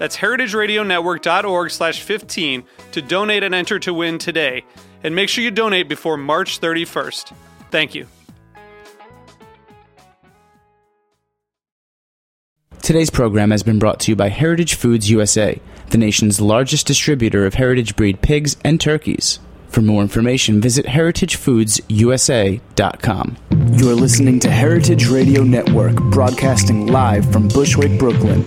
That's heritageradionetwork.org slash 15 to donate and enter to win today. And make sure you donate before March 31st. Thank you. Today's program has been brought to you by Heritage Foods USA, the nation's largest distributor of heritage breed pigs and turkeys. For more information, visit heritagefoodsusa.com. You're listening to Heritage Radio Network, broadcasting live from Bushwick, Brooklyn.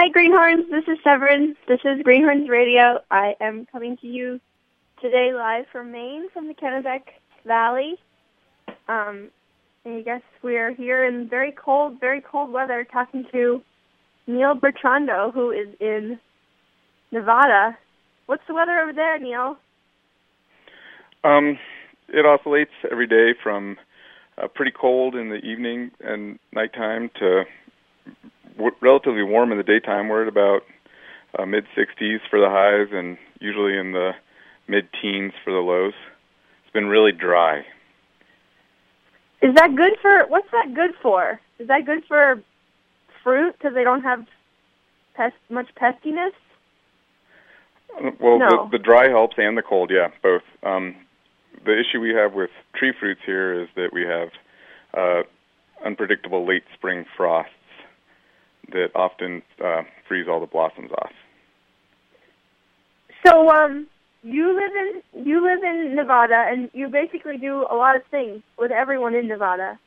Hi, Greenhorns. This is Severin. This is Greenhorns Radio. I am coming to you today live from Maine, from the Kennebec Valley. Um, I guess we're here in very cold, very cold weather talking to Neil Bertrando, who is in Nevada. What's the weather over there, Neil? Um, it oscillates every day from uh, pretty cold in the evening and nighttime to w- relatively warm in the daytime. We're at about uh, mid 60s for the highs and usually in the mid teens for the lows. It's been really dry. Is that good for? What's that good for? Is that good for fruit because they don't have pest much pestiness? Uh, Well, No. the, the dry helps and the cold, yeah, both. Um, the issue we have with tree fruits here is that we have uh, unpredictable late spring frosts that often uh, freeze all the blossoms off. So, um, you live in you live in Nevada, and you basically do a lot of things with everyone in Nevada.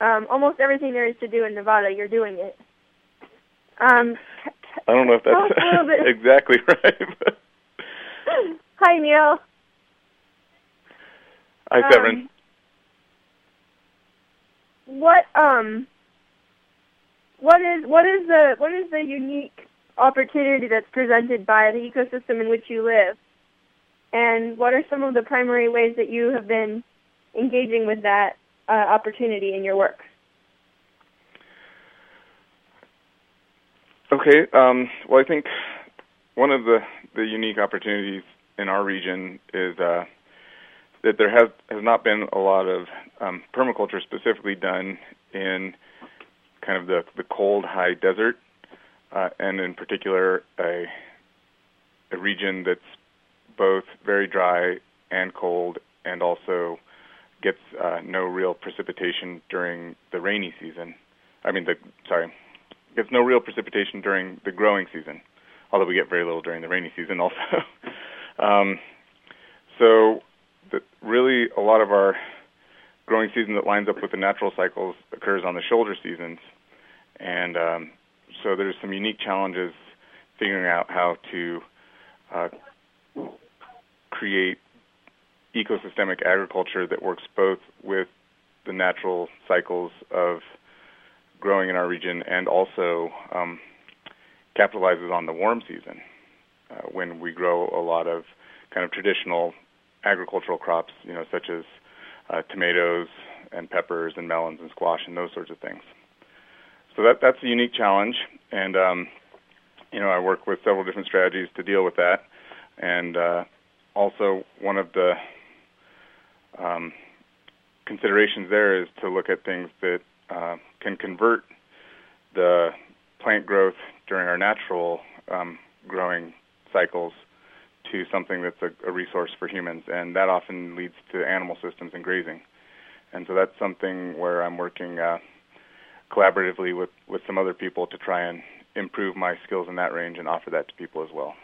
Um, almost everything there is to do in Nevada, you're doing it. Um, I don't know if that's a little bit- exactly right. Hi, Neil. hi, Um, Severin. What um, what is what is the what is the unique opportunity that's presented by the ecosystem in which you live, and what are some of the primary ways that you have been engaging with that uh, opportunity in your work? Okay. Um, well, I think one of the, the unique opportunities in our region is uh, that there has has not been a lot of um, permaculture specifically done in kind of the the cold high desert, uh, and in particular a a region that's both very dry and cold, and also gets uh, no real precipitation during the rainy season. I mean, the sorry, gets no real precipitation during the growing season, although we get very little during the rainy season also. um, so, the, really, a lot of our growing season that lines up with the natural cycles occurs on the shoulder seasons, and um, so there's some unique challenges figuring out how to uh, create ecosystemic agriculture that works both with the natural cycles of growing in our region and also um, capitalizes on the warm season uh, when we grow a lot of kind of traditional agricultural crops, you know, such as uh, tomatoes and peppers and melons and squash and those sorts of things. So that that's a unique challenge, and um, you know, I work with several different strategies to deal with that, and uh, also one of the um, considerations there is to look at things that uh, can convert the plant growth during our natural um, growing cycles to something that's a, a resource for humans, and that often leads to animal systems and grazing. And so that's something where I'm working uh, collaboratively with, with some other people to try and improve my skills in that range and offer that to people as well.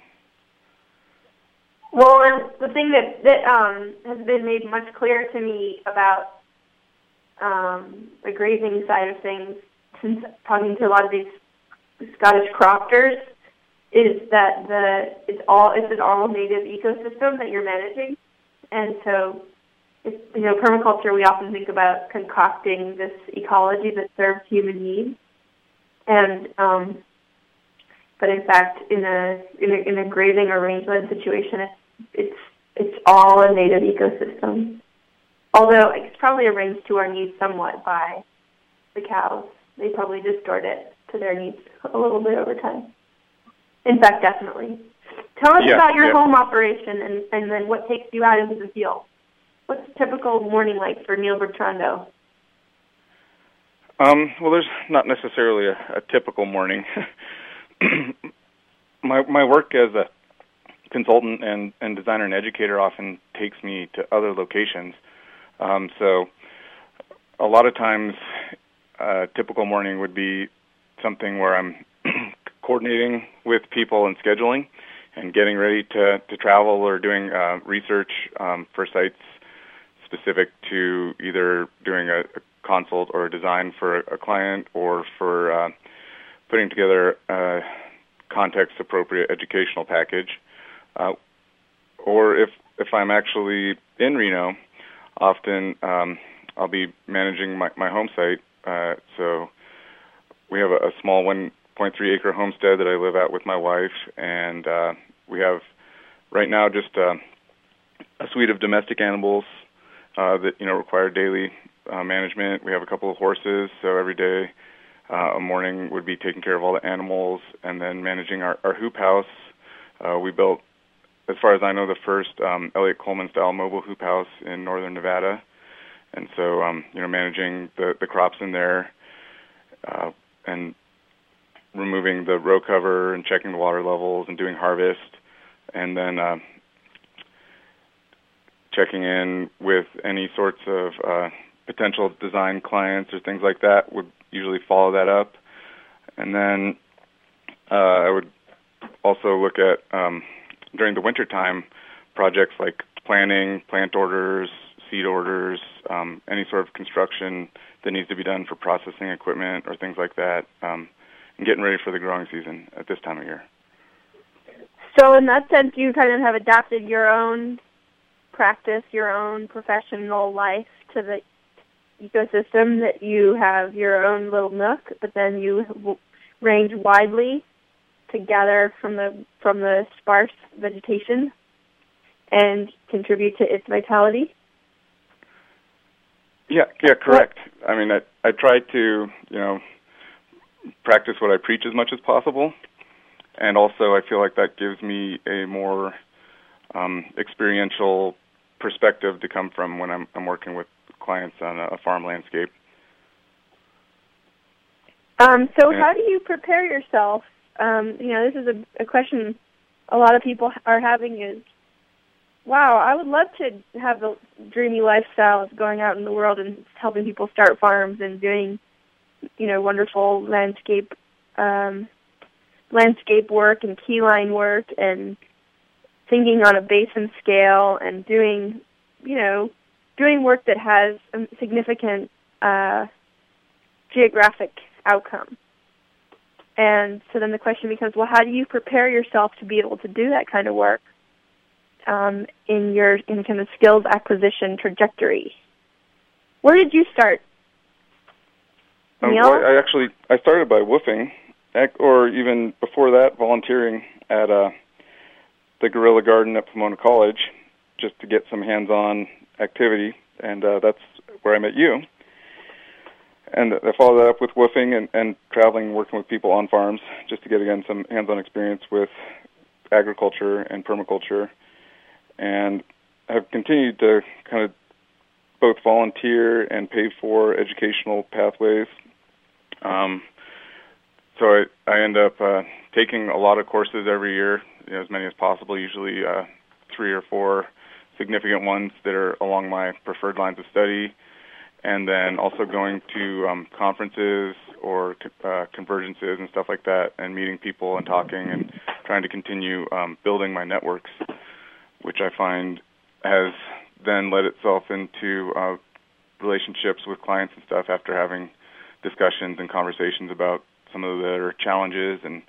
Well, and the thing that that um, has been made much clearer to me about um, the grazing side of things, since talking to a lot of these Scottish crofters, is that the it's all it's an all native ecosystem that you're managing, and so it's, you know permaculture. We often think about concocting this ecology that serves human needs, and um, but in fact, in a in a, in a grazing or rangeland situation, it's it's it's all a native ecosystem. Although it's probably arranged to our needs somewhat by the cows. They probably distort it to their needs a little bit over time. In fact, definitely. Tell us yeah, about your yeah. home operation and, and then what takes you out into the field. What's a typical morning like for Neil Bertrando? Um, well, there's not necessarily a, a typical morning. my my work as a consultant and, and designer and educator often takes me to other locations. Um, so a lot of times, a typical morning would be something where I'm coordinating with people and scheduling and getting ready to, to travel or doing uh, research um, for sites specific to either doing a, a consult or a design for a, client or for uh, putting together a context appropriate educational package. Uh, or if if I'm actually in Reno, often um, I'll be managing my, my home site. Uh, so we have a, a small 1.3 acre homestead that I live at with my wife, and uh, we have right now just uh, a suite of domestic animals uh, that you know require daily uh, management. We have a couple of horses, so every day uh, a morning would be taking care of all the animals, and then managing our, our hoop house. Uh, we built as far as I know, the first um, Eliot Coleman style mobile hoop house in northern Nevada. And so, um, you know, managing the, the crops in there uh, and removing the row cover and checking the water levels and doing harvest, and then uh, checking in with any sorts of uh, potential design clients or things like that would usually follow that up. And then uh, I would also look at um, during the wintertime, projects like planning, plant orders, seed orders, um, any sort of construction that needs to be done for processing equipment or things like that, um, and getting ready for the growing season at this time of year. So, in that sense, you kind of have adapted your own practice, your own professional life to the ecosystem. That you have your own little nook, but then you range widely to gather from the from the sparse vegetation and contribute to its vitality. Yeah, yeah, correct. I mean, I I try to you know practice what I preach as much as possible, and also I feel like that gives me a more um, experiential perspective to come from when I'm I'm working with clients on a, a farm landscape. Um, so, how do you prepare yourself um, you know, this is a, a question a lot of people are having is, wow, I would love to have the dreamy lifestyle of going out in the world and helping people start farms and doing, you know, wonderful landscape um, landscape work and keyline work and thinking on a basin scale and doing, you know, doing work that has a significant uh, geographic outcome. And so then the question becomes, well, how do you prepare yourself to be able to do that kind of work um, in your in kind of skills acquisition trajectory? Where did you start? Um, well, I actually I started by WWOOFing, or even before that, volunteering at uh, the Guerrilla Garden at Pomona College, just to get some hands-on activity, and uh, that's where I met you and I followed that up with WWOOFing and, and traveling, working with people on farms, just to get again some hands-on experience with agriculture and permaculture, and have continued to kind of both volunteer and pay for educational pathways. Um, so I, I end up uh, taking a lot of courses every year, you know, as many as possible. Usually uh, three or four significant ones that are along my preferred lines of study, and then also going to um, conferences or uh, convergences and stuff like that, and meeting people and talking and trying to continue um, building my networks, which I find has then led itself into uh, relationships with clients and stuff after having discussions and conversations about some of their challenges and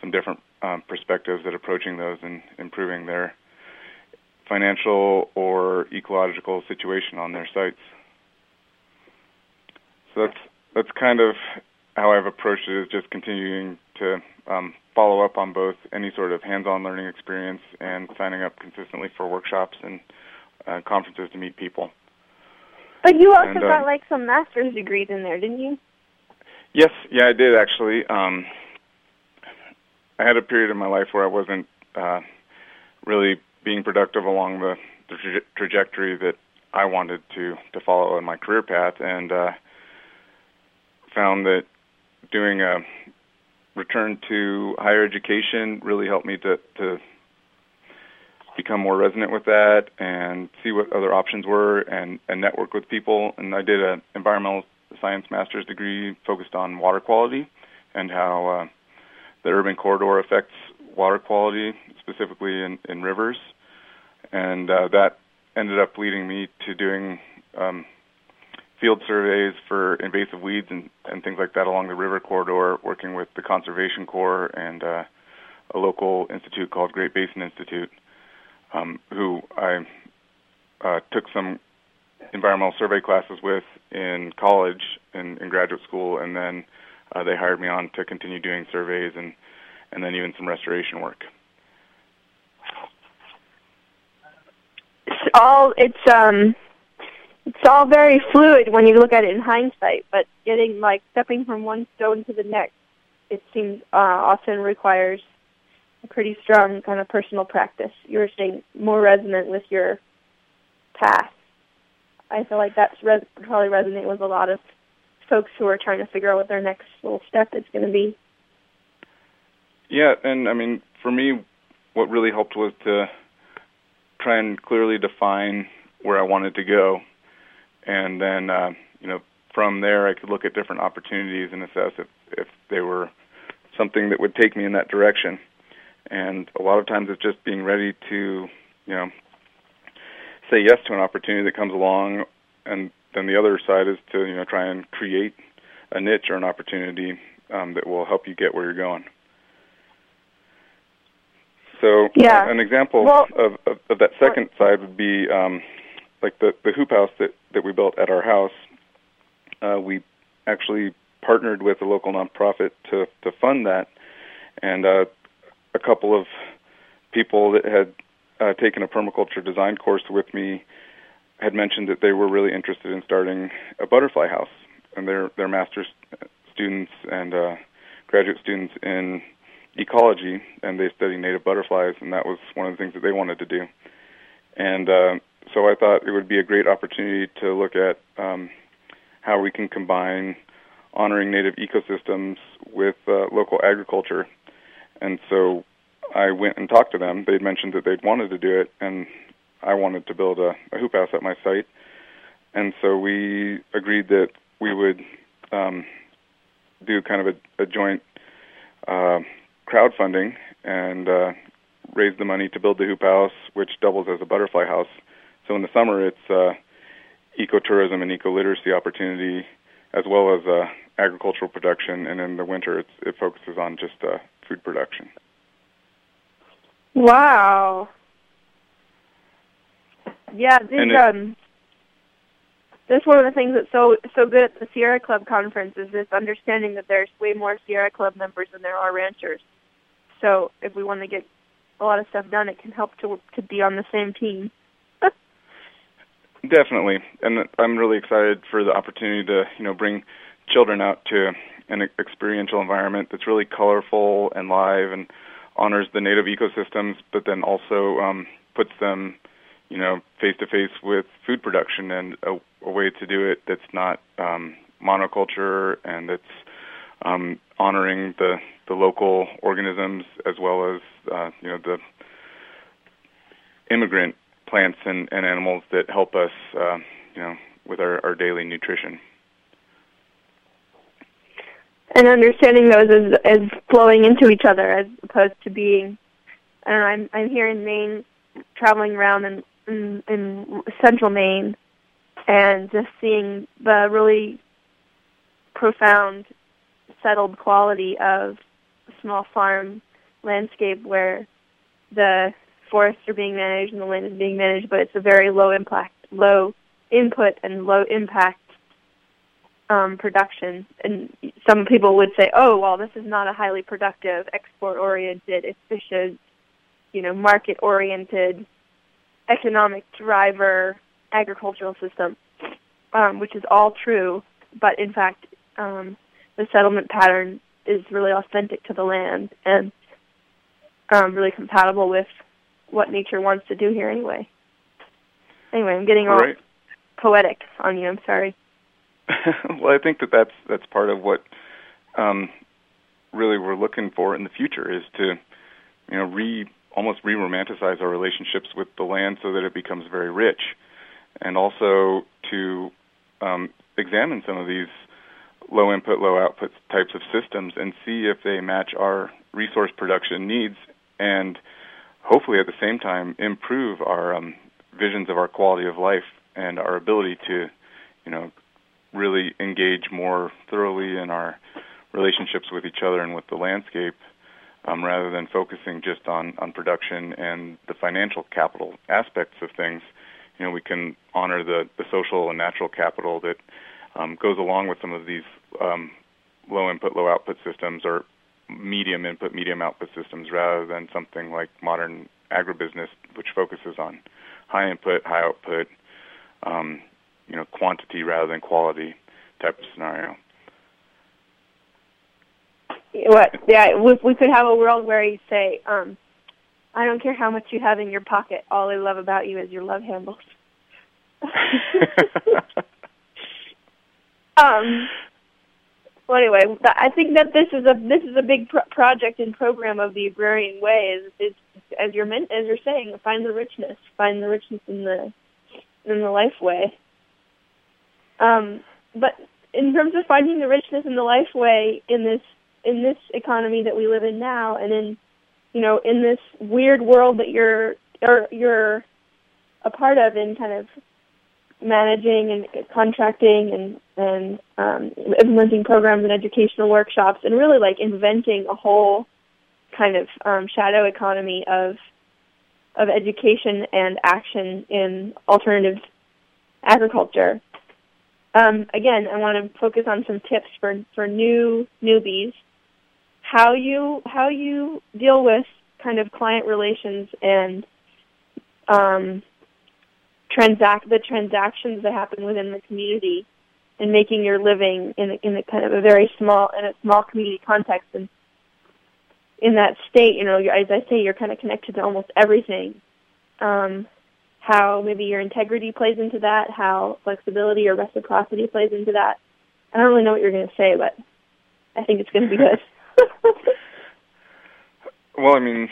some different um, perspectives at approaching those and improving their financial or ecological situation on their sites. So that's that's kind of how I've approached it is just continuing to um, follow up on both any sort of hands-on learning experience and signing up consistently for workshops and uh, conferences to meet people. But you also And, got um, like some master's degrees in there, didn't you? Yes, yeah, I did actually. Um, I had a period in my life where I wasn't uh, really being productive along the, the traje- trajectory that I wanted to to follow in my career path, and uh, found that doing a return to higher education really helped me to to become more resonant with that and see what other options were and and network with people. And I did an environmental science master's degree focused on water quality and how uh, the urban corridor affects water quality, specifically in, in rivers. And uh, that ended up leading me to doing um, field surveys for invasive weeds and, and things like that along the river corridor, working with the Conservation Corps and uh, a local institute called Great Basin Institute, um, who I uh, took some environmental survey classes with in college and in graduate school, and then uh, they hired me on to continue doing surveys and and then even some restoration work. It's all it's um it's all very fluid when you look at it in hindsight, but getting like stepping from one stone to the next, it seems uh, often requires a pretty strong kind of personal practice. You were saying more resonant with your past. I feel like that's res- probably resonate with a lot of folks who are trying to figure out what their next little step is going to be. Yeah, and I mean, for me, what really helped was to try and clearly define where I wanted to go, and then uh, you know from there I could look at different opportunities and assess if if they were something that would take me in that direction. And a lot of times it's just being ready to you know say yes to an opportunity that comes along, and then the other side is to you know try and create a niche or an opportunity um, that will help you get where you're going. So Yeah. an example Well- of, of, of that second side would be um, like the the hoop house that that we built at our house. Uh, we actually partnered with a local nonprofit to to fund that, and uh, a couple of people that had uh, taken a permaculture design course with me had mentioned that they were really interested in starting a butterfly house, and they're they're master's students and uh, graduate students in ecology, and they study native butterflies, and that was one of the things that they wanted to do. And uh, so I thought it would be a great opportunity to look at um, how we can combine honoring native ecosystems with uh, local agriculture. And so I went and talked to them. They'd mentioned that they'd wanted to do it, and I wanted to build a, a hoop house at my site. And so we agreed that we would um, do kind of a, a joint uh, crowdfunding and uh, raise the money to build the hoop house, which doubles as a butterfly house. So in the summer, it's uh, ecotourism and eco literacy opportunity, as well as uh, agricultural production, and in the winter, it focuses on just uh, food production. Wow. Yeah, this um that's one of the things that's so so good at the Sierra Club conference is this understanding that there's way more Sierra Club members than there are ranchers. So if we want to get a lot of stuff done, it can help to to be on the same team. Definitely, and I'm really excited for the opportunity to you know bring children out to an experiential environment that's really colorful and live and honors the native ecosystems, but then also um, puts them you know, face to face with food production and a, a, way to do it that's not um, monoculture and that's um, honoring the the local organisms as well as uh, you know the immigrant plants and, and animals that help us, uh, you know, with our, our daily nutrition. And understanding those as, as flowing into each other as opposed to being, I don't know, I'm, I'm here in Maine, traveling around in, in, in central Maine, and just seeing the really profound, settled quality of small farm landscape where the forests are being managed and the land is being managed, but it's a very low impact, low input and low impact um, production. And some people would say, "Oh, well, this is not a highly productive, export-oriented, efficient, you know, market-oriented, economic driver agricultural system," um, which is all true. But in fact, um, the settlement pattern is really authentic to the land and um, really compatible with what nature wants to do here anyway. Anyway, I'm getting all right. poetic on you. I'm sorry. well, I think that that's that's part of what um, really we're looking for in the future is to you know re almost re-romanticize our relationships with the land so that it becomes very rich, and also to um, examine some of these low input, low output types of systems and see if they match our resource production needs and hopefully at the same time improve our um, visions of our quality of life and our ability to, you know, really engage more thoroughly in our relationships with each other and with the landscape, um, rather than focusing just on on production and the financial capital aspects of things. You know, we can honor the the social and natural capital that um, goes along with some of these um, low input, low output systems, or medium input, medium output systems rather than something like modern agribusiness, which focuses on high input, high output, um, you know, quantity rather than quality type of scenario. What? Yeah, we, we could have a world where you say, um, "I don't care how much you have in your pocket. All I love about you is your love handles." um, well, anyway, I think that this is a this is a big pro- project and program of the agrarian way. Is, is as you're meant, as you're saying, find the richness, find the richness in the in the life way. Um, but in terms of finding the richness in the life way in this in this economy that we live in now, and in you know in this weird world that you're or you're a part of in kind of managing and contracting and and um, implementing programs and educational workshops and really like inventing a whole kind of um, shadow economy of of education and action in alternative agriculture. Um, again, I want to focus on some tips for for new newbies. How you how you deal with kind of client relations and um, transact the transactions that happen within the community and making your living in a, in a kind of a very small in a small community context. And in that state you know as i say you're kind of connected to almost everything. Um how maybe your integrity plays into that how flexibility or reciprocity plays into that. I don't really know what you're going to say but i think it's going to be good well i mean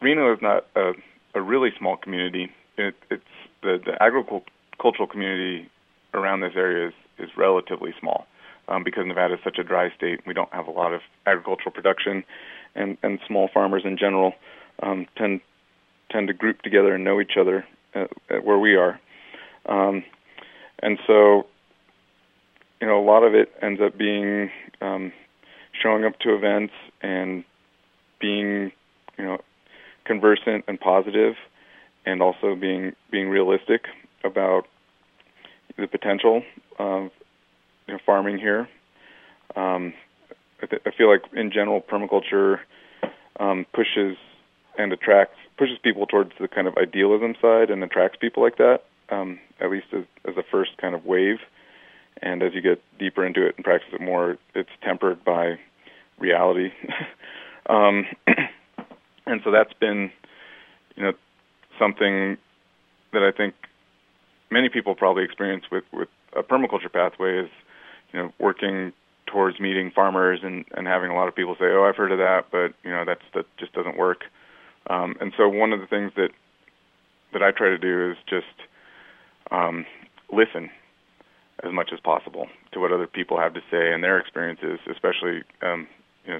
reno is not a a really small community it, it's the, the agricultural community around this area is, is relatively small um, because Nevada is such a dry state. We don't have a lot of agricultural production, and, and small farmers in general um, tend tend to group together and know each other at, at where we are. Um, and so, you know, a lot of it ends up being um, showing up to events and being, you know, conversant and positive and also being being realistic about the potential of you know, farming here. Um, I, th- I feel like in general permaculture um, pushes and attracts pushes people towards the kind of idealism side and attracts people like that. Um, at least as, as a first kind of wave, and as you get deeper into it and practice it more, it's tempered by reality. um, and so that's been, you know, something that I think many people probably experience with with a permaculture pathway is, you know, working towards meeting farmers and and having a lot of people say, "Oh, I've heard of that, but you know, that's that just doesn't work." Um, and so one of the things that that I try to do is just um, listen as much as possible to what other people have to say and their experiences, especially um,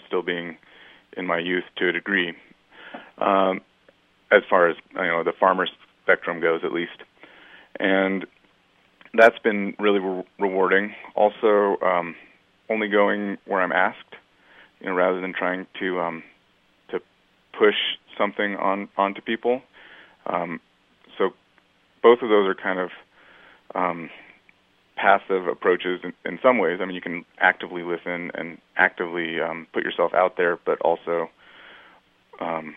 still being in my youth to a degree, um, as far as you know the farmer spectrum goes, at least, and that's been really re- rewarding. Also, um, only going where I'm asked, you know, rather than trying to um, to push something on onto people. Um, so both of those are kind of um, passive approaches in, in some ways. I mean, you can actively listen and actively um, put yourself out there, but also um,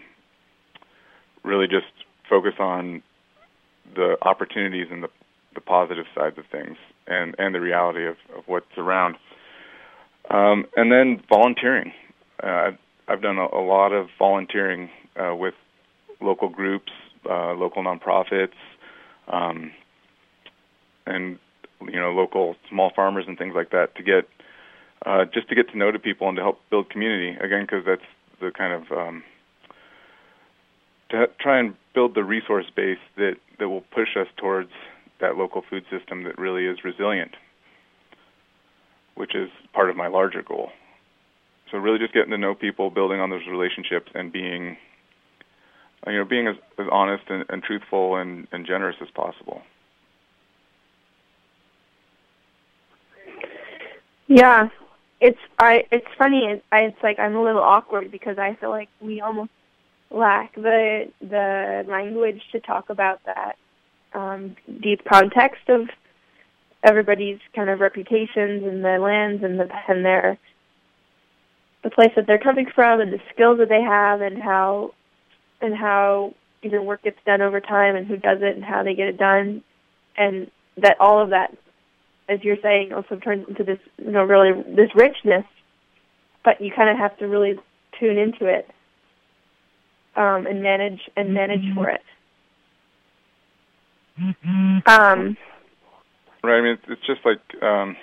really just focus on the opportunities and the, the positive sides of things and, and the reality of, of what's around. Um, and then volunteering. Uh, I've done a, a lot of volunteering uh, with local groups, uh, local nonprofits, um, and you know local small farmers and things like that to get uh, just to get to know the people and to help build community again because that's the kind of um, to try and build the resource base that that will push us towards that local food system that really is resilient, which is part of my larger goal. So really, just getting to know people, building on those relationships, and being you know being as, as honest and, and truthful and, and generous as possible. Yeah, it's I. It's funny. It, I, it's like I'm a little awkward because I feel like we almost lack the the language to talk about that um, deep context of everybody's kind of reputations and the lands and the and their the place that they're coming from and the skills that they have and how and how you know work gets done over time and who does it and how they get it done and that all of that as you're saying, also turns into this, you know, really this richness. But you kind of have to really tune into it um, and manage and manage mm-hmm. for it. Um, right. I mean, it's just like, um,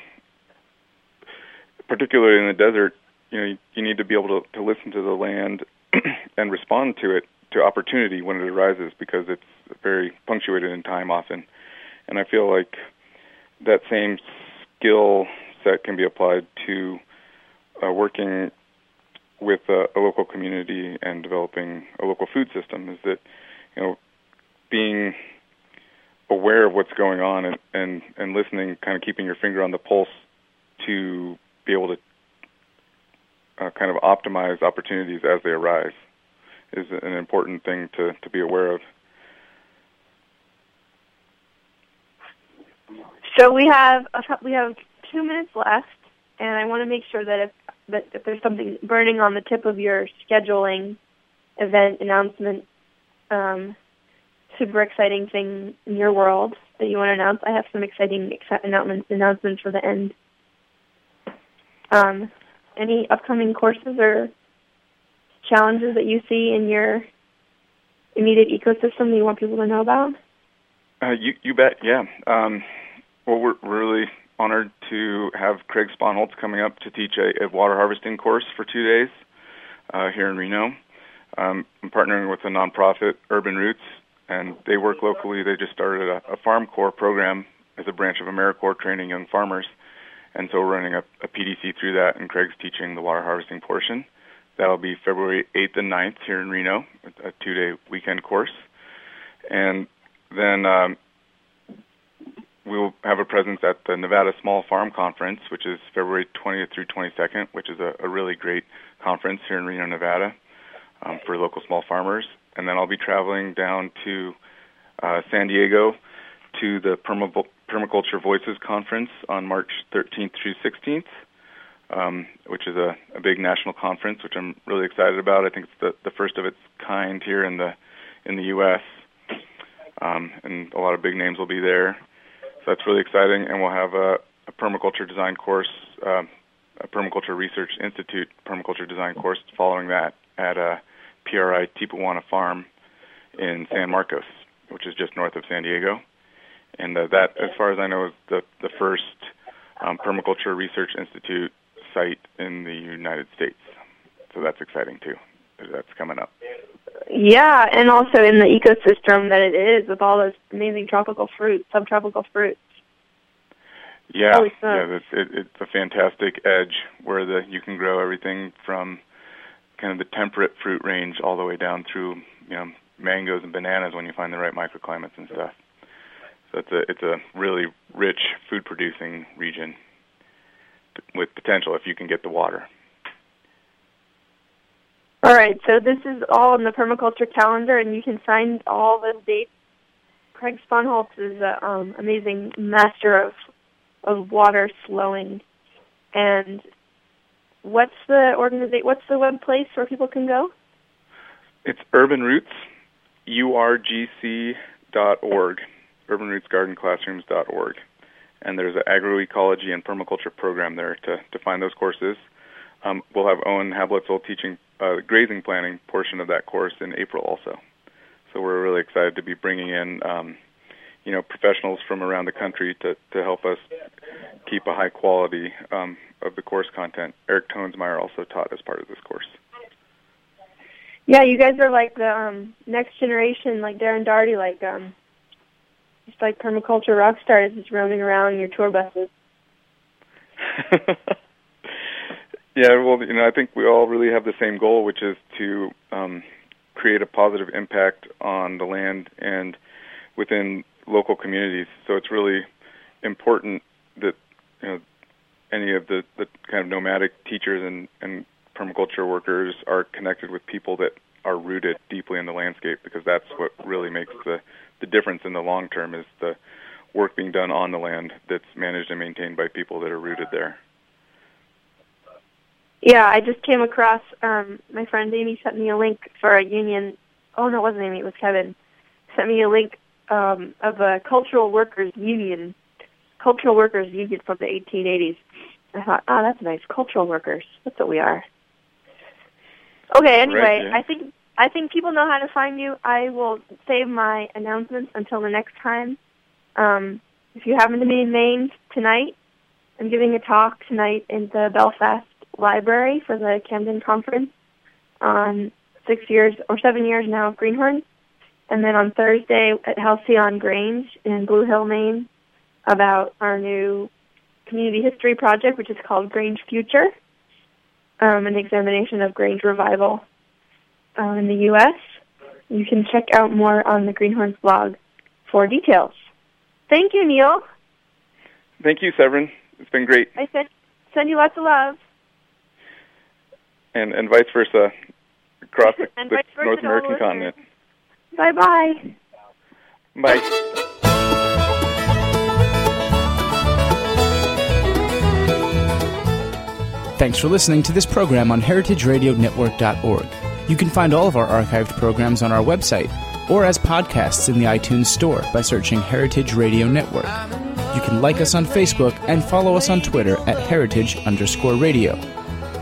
particularly in the desert, you know, you, you need to be able to, to listen to the land and respond to it to opportunity when it arises because it's very punctuated in time often. And I feel like that same skill set can be applied to uh, working with a, a, local community and developing a local food system. Is that you know being aware of what's going on and and, and listening, kind of keeping your finger on the pulse to be able to uh, kind of optimize opportunities as they arise is an important thing to, to be aware of. So we have a, we have two minutes left, and I want to make sure that if that if there's something burning on the tip of your scheduling event announcement, um, super exciting thing in your world that you want to announce, I have some exciting announcements announcements for the end. Um, any upcoming courses or challenges that you see in your immediate ecosystem that you want people to know about? Uh, you you bet, yeah. Um, well, we're really honored to have Craig Sponholtz coming up to teach a, a water harvesting course for two days uh, here in Reno. Um, I'm partnering with a nonprofit, Urban Roots, and they work locally. They just started a, a Farm Corps program as a branch of AmeriCorps training young farmers. And so we're running a, a PDC through that, and Craig's teaching the water harvesting portion. That'll be February 8th and 9th here in Reno, a two-day weekend course. And then um, we will have a presence at the Nevada Small Farm Conference, which is February 20th through 22nd, which is a, a really great conference here in Reno, Nevada, um, for local small farmers. And then I'll be traveling down to uh, San Diego to the Perma- Permaculture Voices Conference on March 13th through 16th, um, which is a, a big national conference, which I'm really excited about. I think it's the, the first of its kind here in the in the U.S. Um, and a lot of big names will be there. So that's really exciting, and we'll have a, a permaculture design course, uh, a Permaculture Research Institute permaculture design course following that at a PRI Tipuana Farm in San Marcos. which is just north of San Diego, and uh, that, as far as I know, is the the first um, permaculture research institute site in the United States. So that's exciting too. That's coming up. Yeah, and also in the ecosystem that it is with all those amazing tropical fruits, subtropical fruits. Yeah, yeah, it's, it, it's a fantastic edge where the you can grow everything from kind of the temperate fruit range all the way down through you know mangoes and bananas when you find the right microclimates and stuff. So it's a it's a really rich food producing region with potential if you can get the water. All right, so this is all on the permaculture calendar, and you can find all the dates. Craig Sponholtz is an um, amazing master of of water slowing. And what's the organization? What's the web place where people can go? It's Urban Roots, urgc dot org, urbanrootsgardenclassrooms.org. And there's an agroecology and permaculture program there to, to find those courses. Um, we'll have Owen Hablutzel teaching uh, the grazing planning portion of that course in April also. So we're really excited to be bringing in, um, you know, professionals from around the country to, to help us keep a high quality um, of the course content. Eric Toensmeier also taught as part of this course. Yeah, you guys are like the um, next generation, like Darren Doherty, like um, just like permaculture rock stars, just roaming around in your tour buses. Yeah, well, you know, I think we all really have the same goal, which is to um, create a positive impact on the land and within local communities. So it's really important that you know any of the, the kind of nomadic teachers and, and permaculture workers are connected with people that are rooted deeply in the landscape because that's what really makes the the difference in the long term is the work being done on the land that's managed and maintained by people that are rooted there. Yeah, I just came across um my friend Amy sent me a link for a union. Oh no, it wasn't Amy, it was Kevin. Sent me a link um of a cultural workers union, cultural workers union from the 1880s. I thought, oh, that's nice, cultural workers. That's what we are. Okay, anyway, right, yeah. I think I think people know how to find you. I will save my announcements until the next time. Um, if you happen to be in Maine tonight, I'm giving a talk tonight in the Belfast library for the Camden Conference on six years or seven years now of Greenhorn. And then on Thursday at Halcyon Grange in Blue Hill, Maine, about our new community history project, which is called Grange Future, um, an examination of Grange revival um, in the U.S. You can check out more on the Greenhorns blog for details. Thank you, Neil. Thank you, Severin. It's been great. I send, send you lots of love. And and vice versa across the, the versa North American continent. Bye bye. Bye. Thanks for listening to this program on heritageradionetwork.org. You can find all of our archived programs on our website or as podcasts in the iTunes Store by searching Heritage Radio Network. You can like us on Facebook and follow us on Twitter at heritage underscore radio.